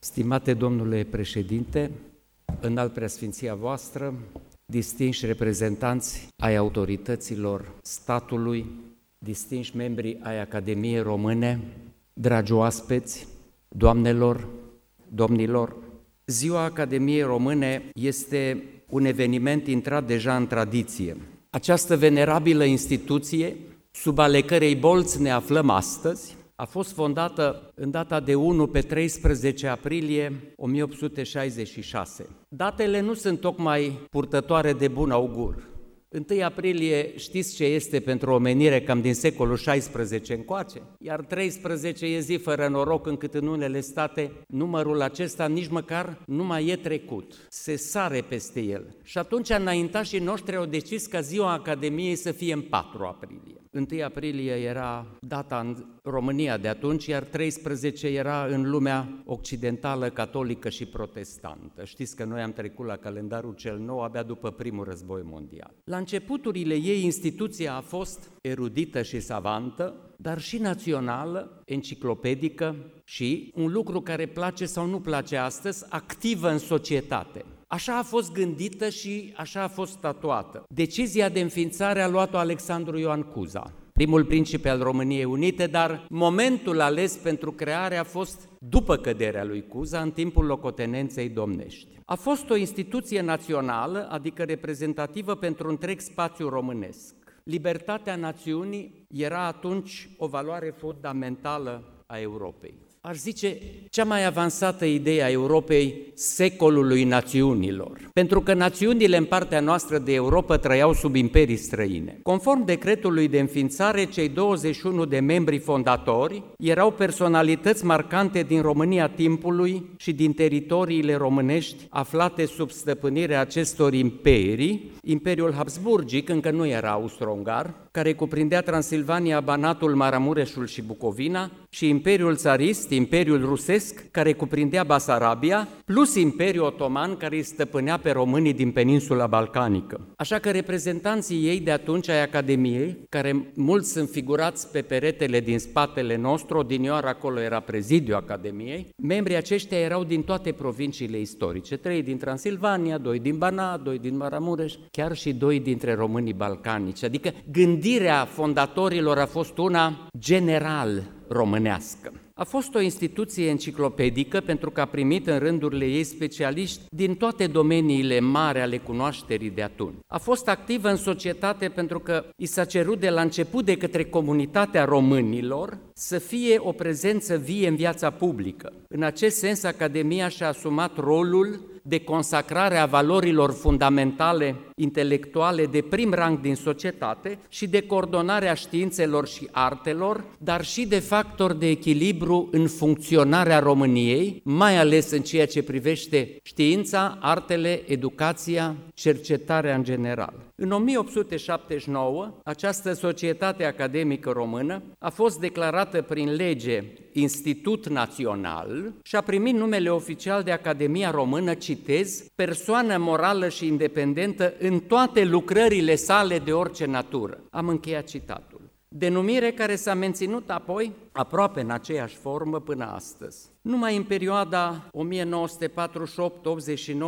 Stimate domnule președinte, în al preasfinția voastră, distinși reprezentanți ai autorităților statului, distinși membri ai Academiei Române, dragi oaspeți, doamnelor, domnilor, Ziua Academiei Române este un eveniment intrat deja în tradiție. Această venerabilă instituție, sub ale cărei bolți ne aflăm astăzi, a fost fondată în data de 1 pe 13 aprilie 1866. Datele nu sunt tocmai purtătoare de bun augur. 1 aprilie știți ce este pentru omenire cam din secolul 16 încoace? Iar 13 e zi fără noroc încât în unele state numărul acesta nici măcar nu mai e trecut. Se sare peste el. Și atunci înaintașii noștri au decis ca ziua Academiei să fie în 4 aprilie. 1 aprilie era data în România de atunci, iar 13 era în lumea occidentală, catolică și protestantă. Știți că noi am trecut la calendarul cel nou abia după primul război mondial. La începuturile ei, instituția a fost erudită și savantă, dar și națională, enciclopedică și, un lucru care place sau nu place astăzi, activă în societate. Așa a fost gândită și așa a fost statuată. Decizia de înființare a luat-o Alexandru Ioan Cuza, primul principe al României Unite, dar momentul ales pentru creare a fost după căderea lui Cuza, în timpul locotenenței domnești. A fost o instituție națională, adică reprezentativă pentru întreg spațiu românesc. Libertatea națiunii era atunci o valoare fundamentală a Europei aș zice, cea mai avansată idee a Europei secolului națiunilor. Pentru că națiunile în partea noastră de Europa trăiau sub imperii străine. Conform decretului de înființare, cei 21 de membri fondatori erau personalități marcante din România timpului și din teritoriile românești aflate sub stăpânirea acestor imperii. Imperiul Habsburgic încă nu era austro-ungar, care cuprindea Transilvania, Banatul, Maramureșul și Bucovina, și Imperiul Țarist, Imperiul Rusesc, care cuprindea Basarabia, plus Imperiul Otoman, care îi stăpânea pe românii din peninsula balcanică. Așa că reprezentanții ei de atunci ai Academiei, care mulți sunt figurați pe peretele din spatele nostru, odinioară acolo era prezidiu Academiei, membrii aceștia erau din toate provinciile istorice, trei din Transilvania, doi din Banat, doi din Maramureș, chiar și doi dintre românii balcanici. Adică gândirea fondatorilor a fost una general românească. A fost o instituție enciclopedică pentru că a primit în rândurile ei specialiști din toate domeniile mari ale cunoașterii de atunci. A fost activă în societate pentru că i s-a cerut de la început de către comunitatea românilor să fie o prezență vie în viața publică. În acest sens, Academia și-a asumat rolul de consacrare a valorilor fundamentale intelectuale de prim rang din societate și de coordonarea științelor și artelor, dar și de factor de echilibru în funcționarea României, mai ales în ceea ce privește știința, artele, educația, cercetarea în general. În 1879, această societate academică română a fost declarată prin lege Institut Național și a primit numele oficial de Academia Română, citez, persoană morală și independentă în toate lucrările sale de orice natură. Am încheiat citatul. Denumire care s-a menținut apoi aproape în aceeași formă până astăzi. Numai în perioada 1948-89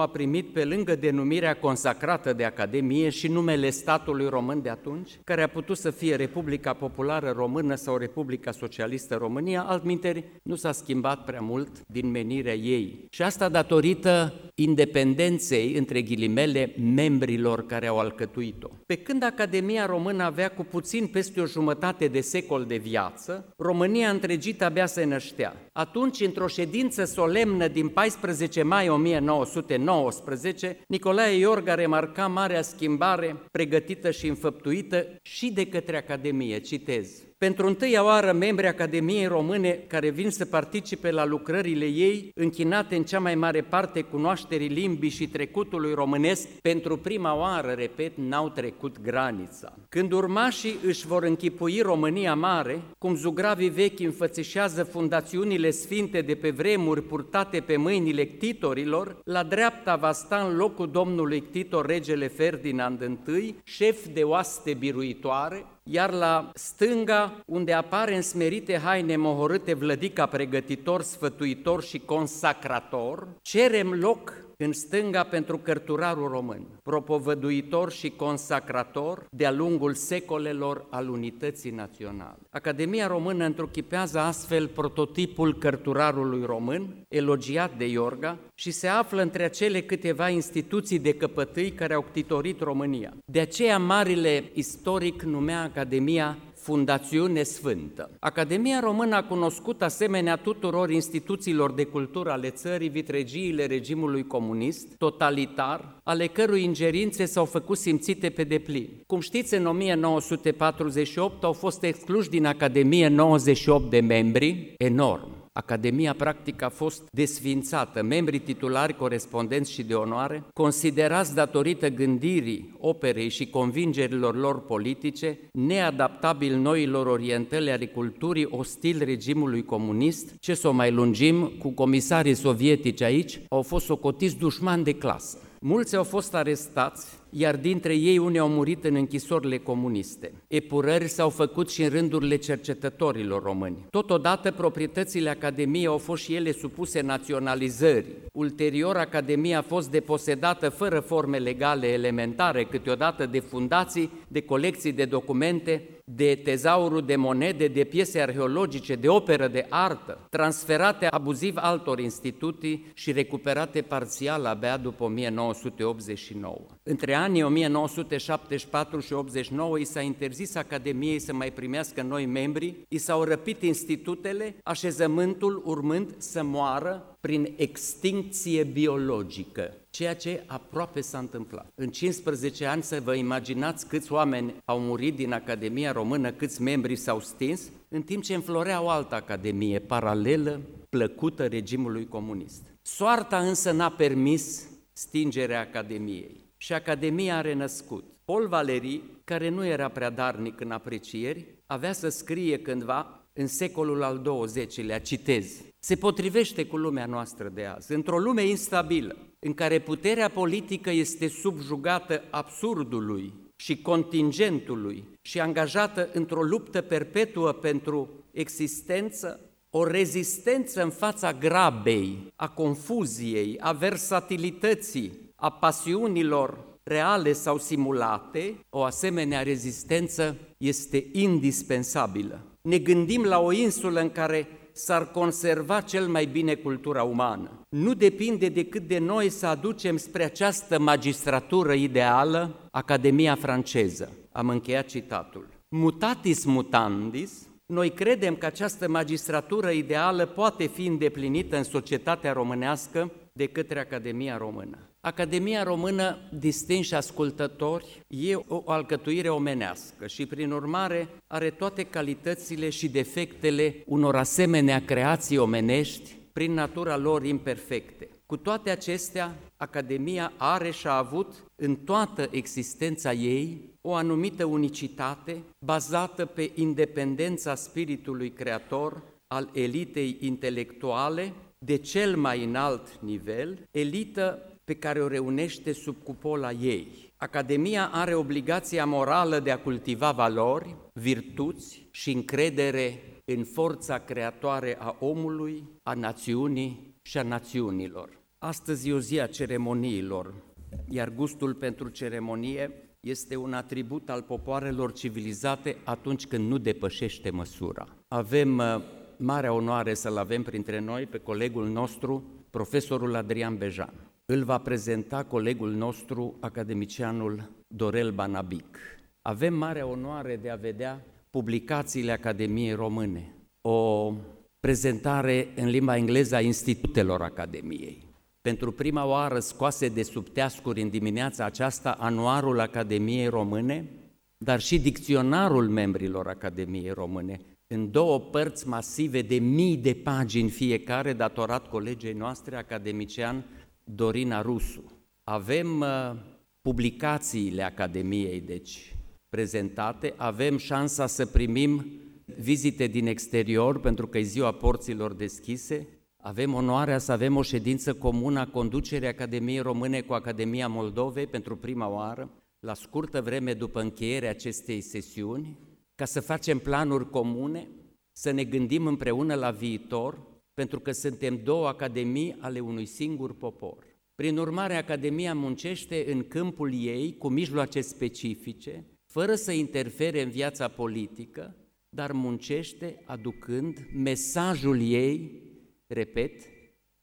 a primit pe lângă denumirea consacrată de Academie și numele statului român de atunci, care a putut să fie Republica Populară Română sau Republica Socialistă România, altminteri nu s-a schimbat prea mult din menirea ei. Și asta datorită independenței, între ghilimele, membrilor care au alcătuit-o. Pe când Academia Română avea cu puțin peste o jumătate de secol de viață, România întregită abia se năștea. Atunci, într-o ședință solemnă din 14 mai 1919, Nicolae Iorga remarca marea schimbare pregătită și înfăptuită și de către Academie. Citez. Pentru întâia oară, membrii Academiei Române care vin să participe la lucrările ei, închinate în cea mai mare parte cunoașterii limbii și trecutului românesc, pentru prima oară, repet, n-au trecut granița. Când urmașii își vor închipui România mare, cum zugravii vechi înfățișează fundațiunile sfinte de pe vremuri purtate pe mâinile ctitorilor, la dreapta va sta în locul domnului ctitor regele Ferdinand I, șef de oaste biruitoare, iar la stânga, unde apare în smerite haine mohorâte vlădica pregătitor, sfătuitor și consacrator, cerem loc în stânga pentru cărturarul român, propovăduitor și consacrator de-a lungul secolelor al unității naționale. Academia Română întruchipează astfel prototipul cărturarului român, elogiat de Iorga, și se află între acele câteva instituții de căpătâi care au ctitorit România. De aceea, marile istoric numea Academia fundațiune sfântă. Academia Română a cunoscut, asemenea tuturor instituțiilor de cultură ale țării, vitregiile regimului comunist, totalitar, ale cărui ingerințe s-au făcut simțite pe deplin. Cum știți, în 1948 au fost excluși din Academie 98 de membri, enorm. Academia practic a fost desfințată, membrii titulari, corespondenți și de onoare, considerați datorită gândirii, operei și convingerilor lor politice, neadaptabil noilor orientări ale culturii, ostil regimului comunist, ce să o mai lungim, cu comisarii sovietici aici, au fost socotiți dușmani de clasă. Mulți au fost arestați, iar dintre ei unii au murit în închisorile comuniste. Epurări s-au făcut și în rândurile cercetătorilor români. Totodată, proprietățile Academiei au fost și ele supuse naționalizării. Ulterior, Academia a fost deposedată fără forme legale elementare, câteodată de fundații, de colecții de documente, de tezaurul de monede, de piese arheologice, de operă de artă, transferate abuziv altor instituții și recuperate parțial abia după 1989. Între anii 1974 și 89 și s-a interzis Academiei să mai primească noi membri, i s-au răpit institutele, așezământul urmând să moară prin extincție biologică, ceea ce aproape s-a întâmplat. În 15 ani să vă imaginați câți oameni au murit din Academia Română, câți membri s-au stins, în timp ce înflorea o altă academie paralelă, plăcută regimului comunist. Soarta însă n-a permis stingerea Academiei și Academia a renăscut. Paul Valery, care nu era prea darnic în aprecieri, avea să scrie cândva în secolul al XX-lea, citez, se potrivește cu lumea noastră de azi, într-o lume instabilă, în care puterea politică este subjugată absurdului și contingentului și angajată într-o luptă perpetuă pentru existență, o rezistență în fața grabei, a confuziei, a versatilității, a pasiunilor reale sau simulate, o asemenea rezistență este indispensabilă. Ne gândim la o insulă în care s-ar conserva cel mai bine cultura umană. Nu depinde decât de noi să aducem spre această magistratură ideală Academia franceză. Am încheiat citatul. Mutatis mutandis, noi credem că această magistratură ideală poate fi îndeplinită în societatea românească de către Academia Română. Academia Română, distinși ascultători, e o alcătuire omenească și, prin urmare, are toate calitățile și defectele unor asemenea creații omenești prin natura lor imperfecte. Cu toate acestea, Academia are și a avut în toată existența ei o anumită unicitate bazată pe independența spiritului creator al elitei intelectuale de cel mai înalt nivel, elită pe care o reunește sub cupola ei. Academia are obligația morală de a cultiva valori, virtuți și încredere în forța creatoare a omului, a națiunii și a națiunilor. Astăzi e o zi a ceremoniilor, iar gustul pentru ceremonie este un atribut al popoarelor civilizate atunci când nu depășește măsura. Avem uh, marea onoare să-l avem printre noi pe colegul nostru, profesorul Adrian Bejan. Îl va prezenta colegul nostru, academicianul Dorel Banabic. Avem marea onoare de a vedea publicațiile Academiei Române, o prezentare în limba engleză a institutelor Academiei. Pentru prima oară scoase de sub teascuri în dimineața aceasta anuarul Academiei Române, dar și dicționarul membrilor Academiei Române, în două părți masive de mii de pagini fiecare, datorat colegei noastre, academician Dorina Rusu. Avem uh, publicațiile Academiei, deci, prezentate, avem șansa să primim vizite din exterior, pentru că e ziua porților deschise, avem onoarea să avem o ședință comună a conducerii Academiei Române cu Academia Moldovei pentru prima oară, la scurtă vreme după încheierea acestei sesiuni, ca să facem planuri comune, să ne gândim împreună la viitor, pentru că suntem două academii ale unui singur popor. Prin urmare, Academia muncește în câmpul ei cu mijloace specifice, fără să interfere în viața politică, dar muncește aducând mesajul ei, repet,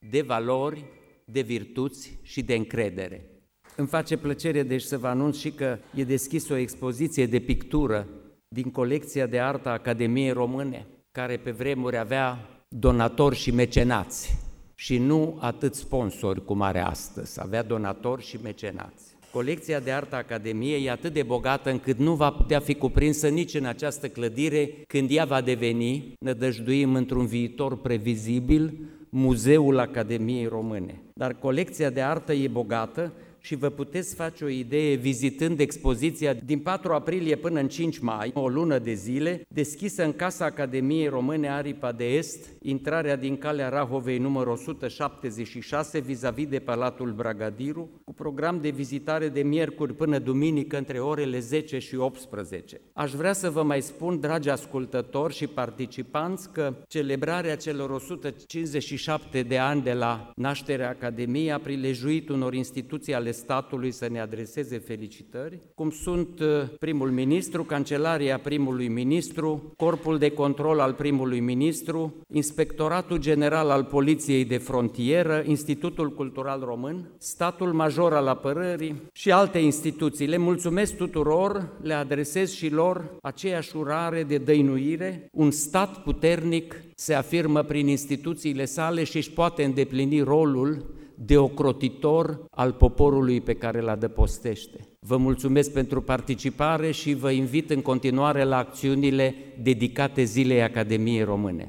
de valori, de virtuți și de încredere. Îmi face plăcere deci să vă anunț și că e deschis o expoziție de pictură din colecția de artă a Academiei Române, care pe vremuri avea donatori și mecenați și nu atât sponsori cum are astăzi, avea donatori și mecenați. Colecția de artă Academiei e atât de bogată încât nu va putea fi cuprinsă nici în această clădire când ea va deveni, ne dăjduim într-un viitor previzibil, Muzeul Academiei Române. Dar colecția de artă e bogată și vă puteți face o idee vizitând expoziția din 4 aprilie până în 5 mai, o lună de zile, deschisă în Casa Academiei Române Aripa de Est, intrarea din calea Rahovei numărul 176 vis-a-vis de Palatul Bragadiru, cu program de vizitare de miercuri până duminică între orele 10 și 18. Aș vrea să vă mai spun, dragi ascultători și participanți, că celebrarea celor 157 de ani de la nașterea Academiei a prilejuit unor instituții ale statului să ne adreseze felicitări, cum sunt uh, primul ministru, cancelaria primului ministru, corpul de control al primului ministru, inspectoratul general al Poliției de Frontieră, Institutul Cultural Român, statul major al apărării și alte instituții. Le mulțumesc tuturor, le adresez și lor aceeași urare de dăinuire. Un stat puternic se afirmă prin instituțiile sale și își poate îndeplini rolul de ocrotitor al poporului pe care îl adăpostește. Vă mulțumesc pentru participare și vă invit în continuare la acțiunile dedicate Zilei Academiei Române.